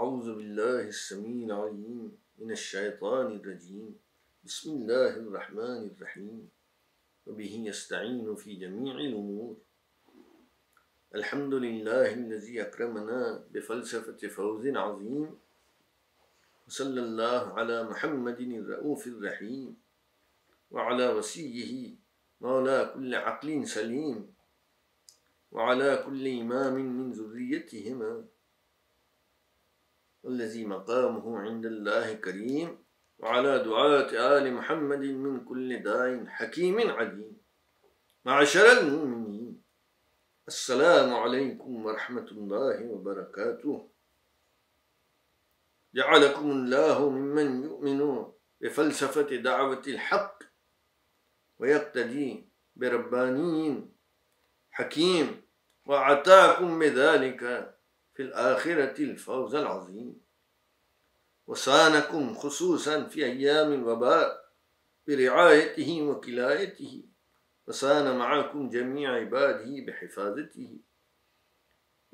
أعوذ بالله السميع العليم من الشيطان الرجيم. بسم الله الرحمن الرحيم. وبه يستعين في جميع الأمور. الحمد لله الذي أكرمنا بفلسفة فوز عظيم. وصلى الله على محمد الرؤوف الرحيم. وعلى وسيه مولى كل عقل سليم. وعلى كل إمام من ذريتهما. والذي مقامه عند الله كريم وعلى دعاة آل محمد من كل داء حكيم عليم. معشر المؤمنين السلام عليكم ورحمة الله وبركاته. جعلكم الله ممن يؤمن بفلسفة دعوة الحق ويقتدي بربانين حكيم وأعطاكم بذلك في الآخرة الفوز العظيم. وصانكم خصوصا في أيام الوباء برعايته وكلايته. وصان معكم جميع عباده بحفاظته.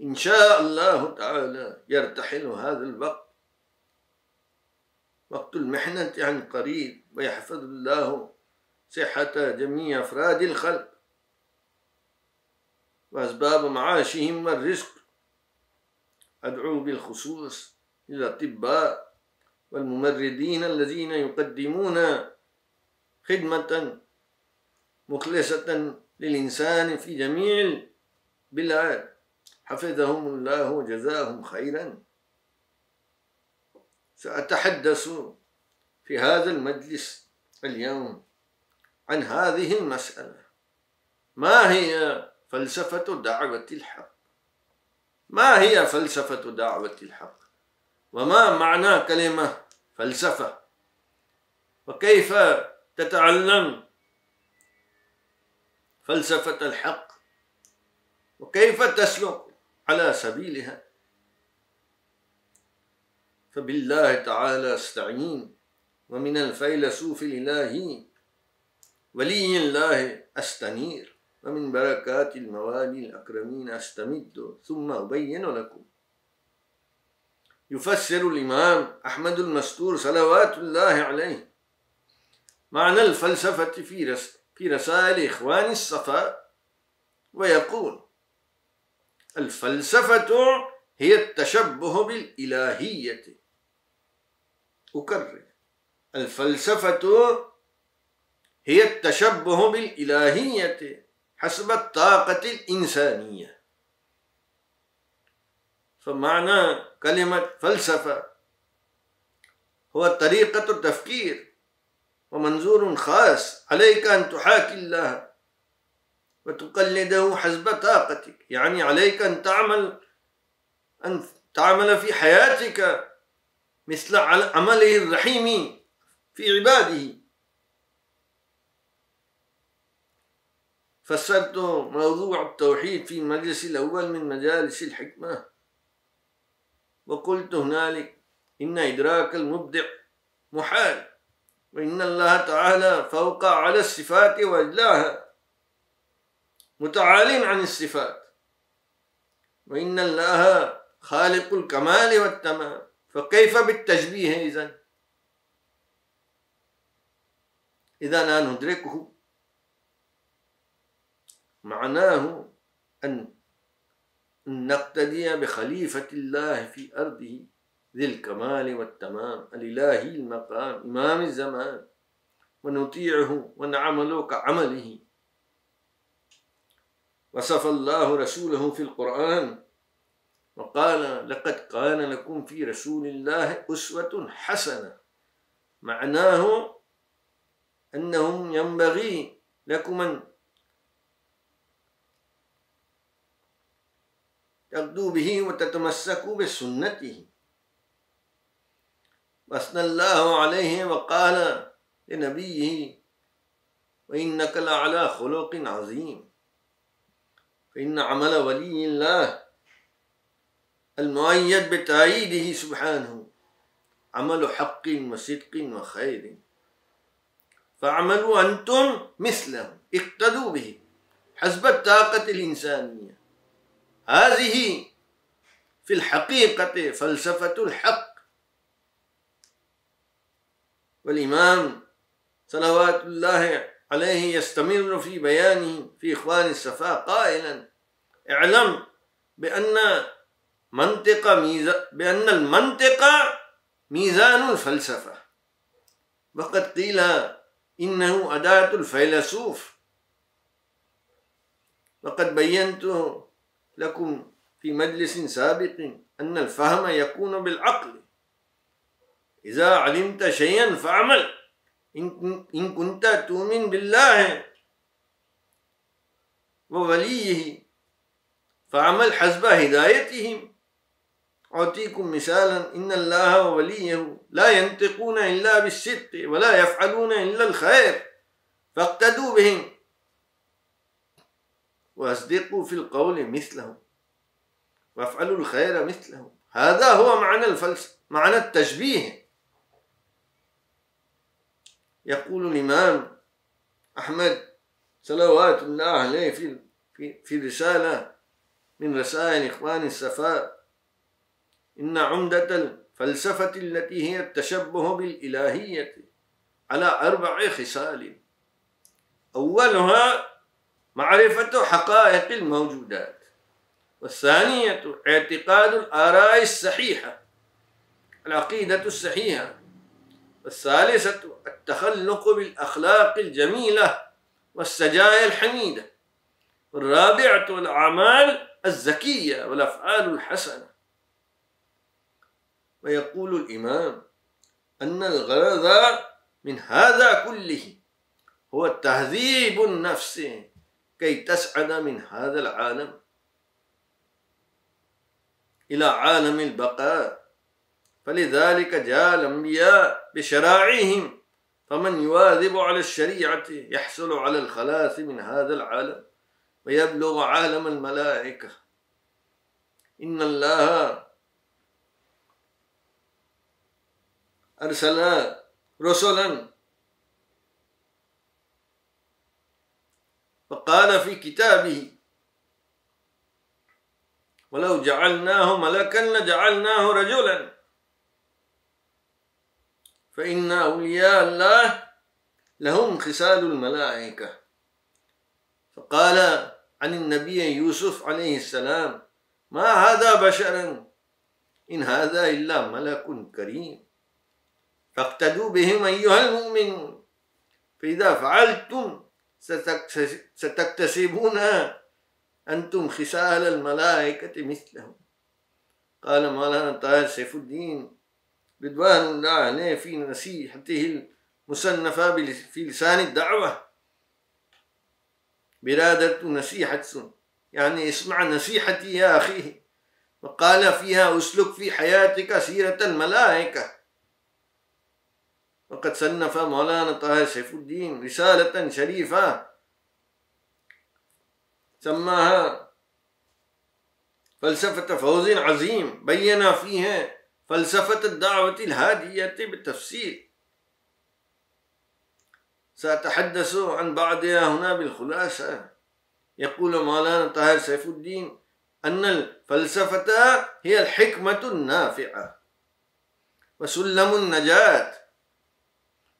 إن شاء الله تعالى يرتحل هذا الوقت وقت المحنة عن قريب ويحفظ الله صحة جميع أفراد الخلق. وأسباب معاشهم والرزق أدعو بالخصوص للأطباء والممرضين الذين يقدمون خدمة مخلصة للإنسان في جميع البلاد. حفظهم الله وجزاهم خيرا. سأتحدث في هذا المجلس اليوم عن هذه المسألة. ما هي فلسفة دعوة الحق؟ ما هي فلسفة دعوة الحق؟ وما معنى كلمة فلسفة؟ وكيف تتعلم فلسفة الحق؟ وكيف تسلك على سبيلها؟ فبالله تعالى استعين ومن الفيلسوف الإلهي ولي الله أستنير. ومن بركات الموالي الأكرمين أستمد ثم أبين لكم. يفسر الإمام أحمد المستور صلوات الله عليه. معنى الفلسفة في في رسائل إخوان الصفاء ويقول الفلسفة هي التشبه بالإلهية. أكرر الفلسفة هي التشبه بالإلهية. حسب الطاقة الإنسانية. فمعنى كلمة فلسفة هو طريقة التفكير ومنظور خاص عليك أن تحاكي الله وتقلده حسب طاقتك. يعني عليك أن تعمل أن تعمل في حياتك مثل عمله الرحيم في عباده. فسرت موضوع التوحيد في المجلس الأول من مجالس الحكمة. وقلت هنالك إن إدراك المبدع محال وإن الله تعالى فوق على الصفات وأجلاها متعال عن الصفات. وإن الله خالق الكمال والتمام فكيف بالتشبيه إذن؟ إذا لا ندركه معناه أن نقتدي بخليفة الله في أرضه ذي الكمال والتمام الإلهي المقام إمام الزمان. ونطيعه ونعمل كعمله. وصف الله رسوله في القرآن وقال لقد كان لكم في رسول الله أسوة حسنة معناه أنهم ينبغي لكم أن تغدوا به وتتمسكوا بسنته. وأثنى الله عليه وقال لنبيه وإنك لعلى خلق عظيم. فإن عمل ولي الله المؤيد بتأييده سبحانه. عمل حق وصدق وخير. فاعملوا أنتم مثله اقتدوا به حسب الطاقة الإنسانية. هذه في الحقيقة فلسفة الحق. والإمام صلوات الله عليه يستمر في بيانه في إخوان السفاء قائلا اعلم بأن منطق ميزان بأن المنطق ميزان الفلسفة. وقد قيل إنه أداة الفيلسوف. وقد بينت لكم في مجلس سابق أن الفهم يكون بالعقل. إذا علمت شيئا فاعمل. إن كنت تؤمن بالله ووليه فعمل حسب هدايتهم أعطيكم مثالا. إن الله ووليه لا ينطقون إلا بالصدق ولا يفعلون إلا الخير. فاقتدوا بهم. واصدقوا في القول مثلهم وافعلوا الخير مثلهم هذا هو معنى الفلسفة معنى التشبيه. يقول الإمام أحمد صلوات الله عليه في في في رسالة من رسائل إخوان السفاء إن عمدة الفلسفة التي هي التشبه بالإلهية على أربع خصال. أولها معرفة حقائق الموجودات والثانية اعتقاد الآراء الصحيحة العقيدة الصحيحة والثالثة التخلق بالأخلاق الجميلة والسجايا الحميدة والرابعة الأعمال الزكية والأفعال الحسنة. ويقول الإمام أن الغرض من هذا كله هو تهذيب النفس كي تسعد من هذا العالم إلى عالم البقاء. فلذلك جاء الأنبياء بشرائعهم فمن يواظب على الشريعة يحصل على الخلاص من هذا العالم ويبلغ عالم الملائكة. إن الله أرسل رسلا فقال في كتابه ولو جعلناه ملكا لجعلناه رجلا. فإن أولياء الله لهم خصال الملائكة. فقال عن النبي يوسف عليه السلام ما هذا بشرا؟ إن هذا إلا ملك كريم. فاقتدوا بهم أيها المؤمنون. فإذا فعلتم ستكتسبون أنتم خصال الملائكة مثلهم. قال مولانا طاهر سيف الدين. رضوان الله عليه في نصيحته المصنفة في لسان الدعوة. برادة نصيحة يعني اسمع نصيحتي يا أخي. وقال فيها أسلك في حياتك سيرة الملائكة. وقد صنف مولانا طه سيف الدين. رسالة شريفة. سماها فلسفة فوز عظيم. بين فيها فلسفة الدعوة الهادية بالتفصيل سأتحدث عن بعضها هنا بالخلاصة. يقول مولانا طاهر سيف الدين أن الفلسفة هي الحكمة النافعة. وسلم النجاة.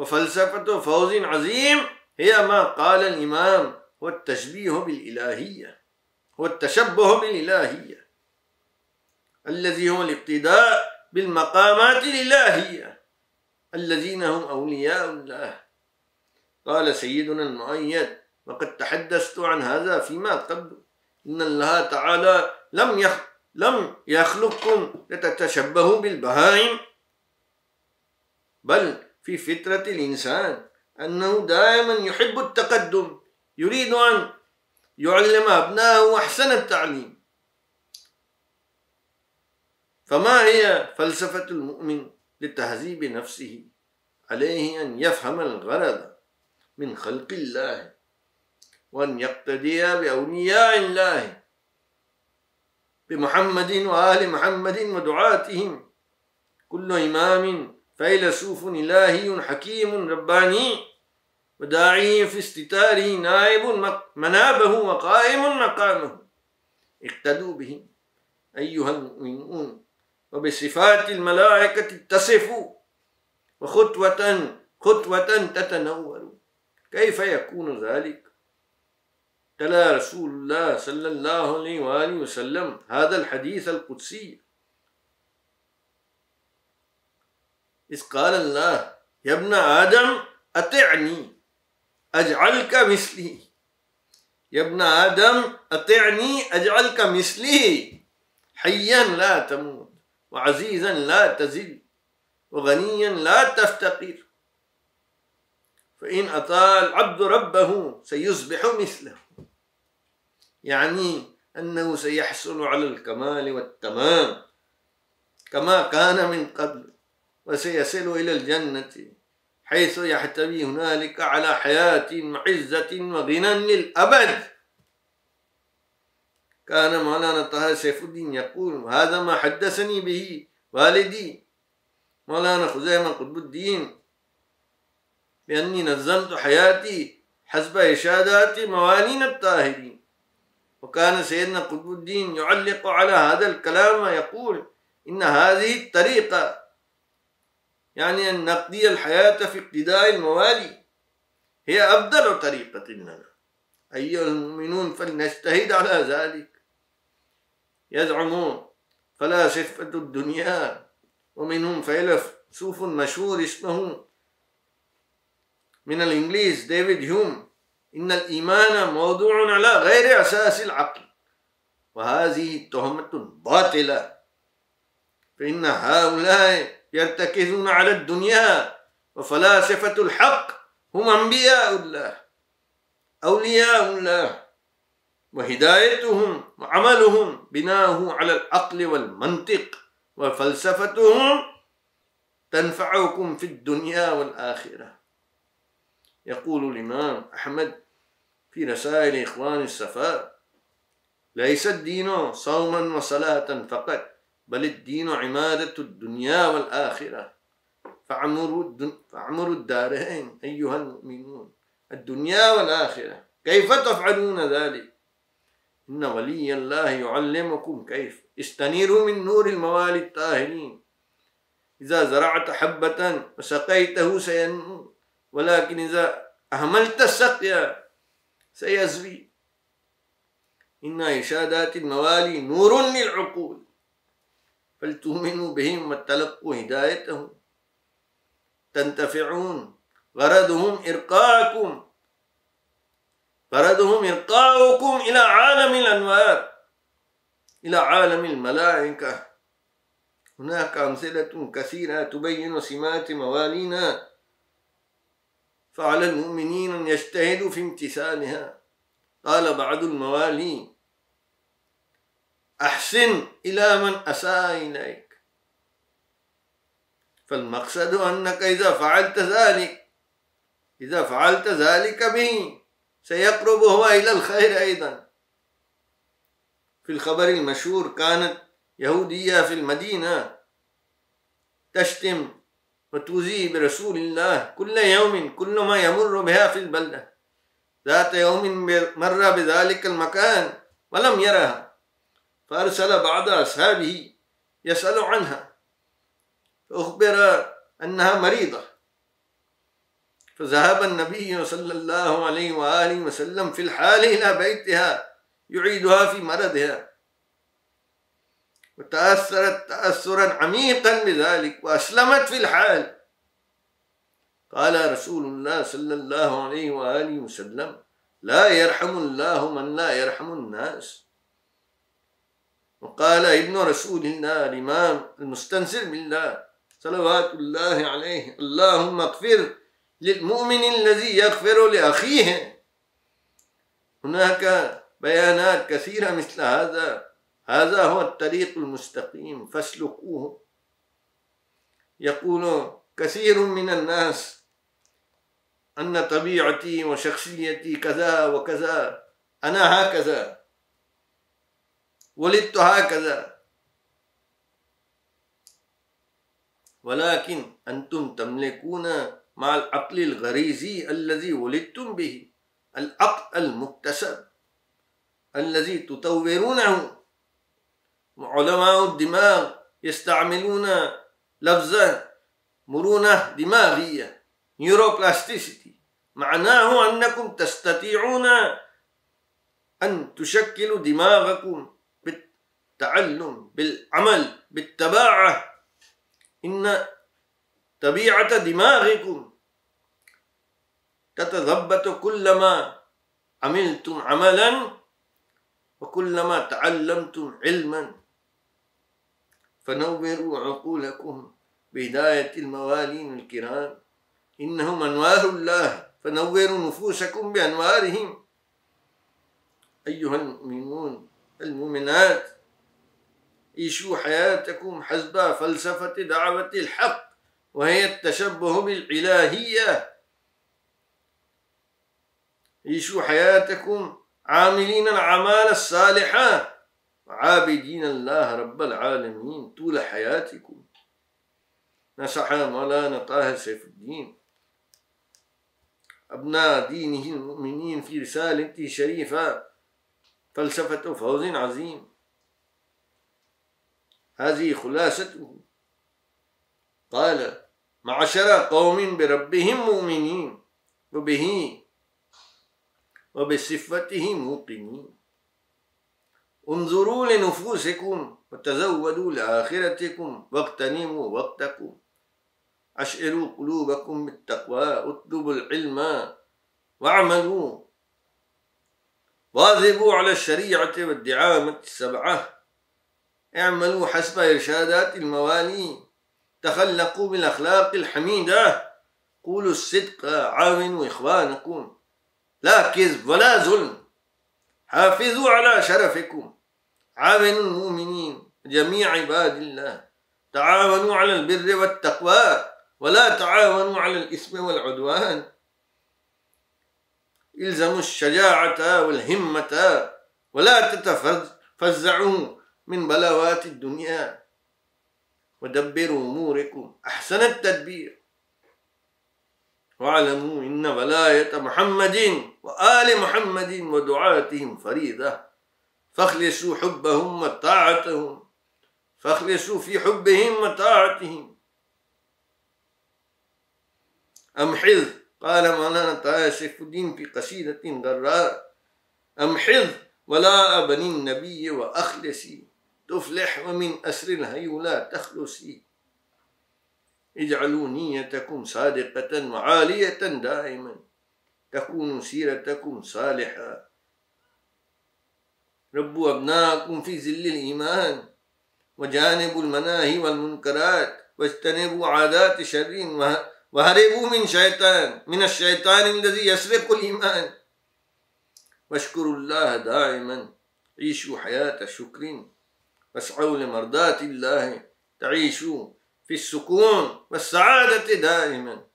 وفلسفة فوز عظيم هي ما قال الإمام هو التشبيه بالإلهية هو التشبه بالإلهية الذي هو الاقتداء بالمقامات الإلهية الذين هم أولياء الله. قال سيدنا المؤيد وقد تحدثت عن هذا فيما قبل إن الله تعالى لم يخ لم يخلقكم لتتشبهوا بالبهائم بل في فطرة الإنسان أنه دائما يحب التقدم يريد أن يعلم أبنائه أحسن التعليم. فما هي فلسفة المؤمن لتهذيب نفسه؟ عليه أن يفهم الغرض من خلق الله وأن يقتدي بأولياء الله بمحمد وآل محمد ودعاتهم. كل إمام فيلسوف إلهي حكيم رباني وداعي في استتاره نائب منابه وقائم مقامه. اقتدوا به أيها المؤمنون وبصفات الملائكة اتصفوا وخطوة خطوة تتنور. كيف يكون ذلك؟ تلا رسول الله صلى الله عليه وآله وسلم هذا الحديث القدسي. إذ قال الله يا ابن آدم أطعني أجعلك مثلي. يا ابن آدم أطعني أجعلك مثلي. حيا لا تموت وعزيزا لا تزل وغنيا لا تفتقر. فإن أطاع العبد ربه سيصبح مثله. يعني أنه سيحصل على الكمال والتمام كما كان من قبل. وسيصل إلى الجنة حيث يحتوي هنالك على حياة وعزة وغنى للأبد. كان مولانا طه سيف الدين يقول هذا ما حدثني به والدي مولانا خزيمة قطب الدين بأني نظمت حياتي حسب إشادات موالين الطاهرين. وكان سيدنا قطب الدين يعلق على هذا الكلام ويقول إن هذه الطريقة يعني أن نقضي الحياة في اقتداء الموالي. هي أفضل طريقة لنا. أيها المؤمنون فلنجتهد على ذلك. يزعمون فلاسفة الدنيا. ومنهم فيلسوف مشهور اسمه من الإنجليز ديفيد هيوم. إن الإيمان موضوع على غير أساس العقل. وهذه تهمة باطلة. فإن هؤلاء يرتكزون على الدنيا وفلاسفة الحق هم أنبياء الله أولياء الله وهدايتهم وعملهم بناؤه على العقل والمنطق وفلسفتهم تنفعكم في الدنيا والآخرة. يقول الإمام أحمد في رسائل إخوان السفاء ليس الدين صوما وصلاة فقط بل الدين عمادة الدنيا والآخرة. فعمروا, الدن... فعمروا الدارين أيها المؤمنون. الدنيا والآخرة. كيف تفعلون ذلك؟ إن ولي الله يعلمكم كيف. استنيروا من نور الموالي الطاهرين. إذا زرعت حبة وسقيته سينمو. ولكن إذا أهملت السقيا سيزوي إن إشادات الموالي نور للعقول. فلتؤمنوا بهم وتلقوا هدايتهم. تنتفعون. غرضهم إرقاكم. غرضهم إرقاؤكم إلى عالم الأنوار. إلى عالم الملائكة. هناك أمثلة كثيرة تبين سمات موالينا. فعلى المؤمنين أن يجتهدوا في امتثالها. قال بعض الموالي أحسن إلى من أساء إليك. فالمقصد أنك إذا فعلت ذلك إذا فعلت ذلك به سيقرب هو إلى الخير أيضا. في الخبر المشهور كانت يهودية في المدينة تشتم وتوزي برسول الله كل يوم كل ما يمر بها في البلدة. ذات يوم مر بذلك المكان ولم يرها. فأرسل بعض أصحابه يسأل عنها فأخبر أنها مريضة. فذهب النبي صلى الله عليه وآله وسلم في الحال إلى بيتها يعيدها في مرضها. وتأثرت تأثرا عميقا بذلك وأسلمت في الحال. قال رسول الله صلى الله عليه وآله وسلم لا يرحم الله من لا يرحم الناس. وقال ابن رسول الله الإمام المستنصر بالله صلوات الله عليه اللهم اغفر للمؤمن الذي يغفر لأخيه. هناك بيانات كثيرة مثل هذا. هذا هو الطريق المستقيم فاسلكوه. يقول كثير من الناس أن طبيعتي وشخصيتي كذا وكذا أنا هكذا. ولدت هكذا. ولكن أنتم تملكون مع العقل الغريزي الذي ولدتم به العقل المكتسب الذي تطورونه. علماء الدماغ يستعملون لفظا مرونة دماغية نيوروبلاستيسيتي معناه أنكم تستطيعون أن تشكلوا دماغكم بالتعلم بالعمل بالتباعة. إن طبيعة دماغكم تتضبط كلما عملتم عملا وكلما تعلمتم علما. فنوروا عقولكم بهداية الموالين الكرام. إنهم أنوار الله. فنوروا نفوسكم بأنوارهم. أيها المؤمنون المؤمنات عيشوا حياتكم حسب فلسفة دعوة الحق وهي التشبه بالإلهية. عيشوا حياتكم عاملين الأعمال الصالحة. وعابدين الله رب العالمين طول حياتكم. نصح مولانا طاهر سيف الدين. أبناء دينه المؤمنين في رسالته شريفة. فلسفة فوز عظيم. هذه خلاصته. قال معشر قوم بربهم مؤمنين وبه وبصفته موقنين. انظروا لنفوسكم وتزودوا لآخرتكم واغتنموا وقتكم أشعروا قلوبكم بالتقوى اطلبوا العلم واعملوا. واظبوا على الشريعة والدعامة السبعة. اعملوا حسب إرشادات الموالي تخلقوا بالأخلاق الحميدة. قولوا الصدق عاونوا إخوانكم لا كذب ولا ظلم. حافظوا على شرفكم. عاونوا المؤمنين. جميع عباد الله. تعاونوا على البر والتقوى. ولا تعاونوا على الإثم والعدوان. إلزموا الشجاعة والهمة. ولا تتفزعوا من بلاوات الدنيا. ودبروا أموركم. أحسن التدبير. واعلموا إن ولاية محمد وآل محمد ودعاتهم فريضة فاخلصوا حبهم وطاعتهم. فاخلصوا في حبهم وطاعتهم. أمحذ قال مولانا طه سيف الدين في قصيدة غراء أمحذ ولا بني النبي وأخلصي. تفلح ومن أسر الهيولى تخلصي. اجعلوا نيتكم صادقة وعالية دائما. تكون سيرتكم صالحة. ربوا أبناءكم في ظل الإيمان وجانبوا المناهي والمنكرات. واجتنبوا عادات شر وهربوا من شيطان من الشيطان الذي يسرق الإيمان. واشكروا الله دائما. عيشوا حياة شكر. واسعوا لمرضاة الله. تعيشوا في السكون والسعادة دائما.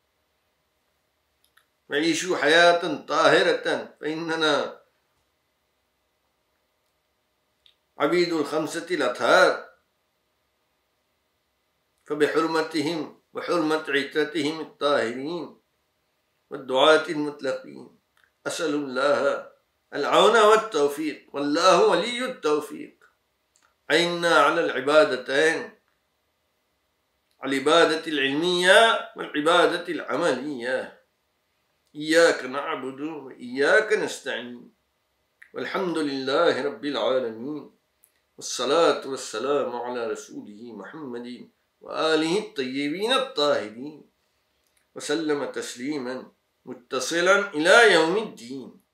وعيشوا حياة طاهرة. فإننا عبيد الخمسة الأطهار. فبحرمتهم وحرمة عترتهم الطاهرين والدعاة المطلقين أسأل الله العون والتوفيق. والله ولي التوفيق. عيننا على العبادتين؟ العبادة العلمية والعبادة العملية. إياك نعبد وإياك نستعين. والحمد لله رب العالمين. والصلاة والسلام على رسوله محمد وآله الطيبين الطاهرين. وسلم تسليما متصلا إلى يوم الدين.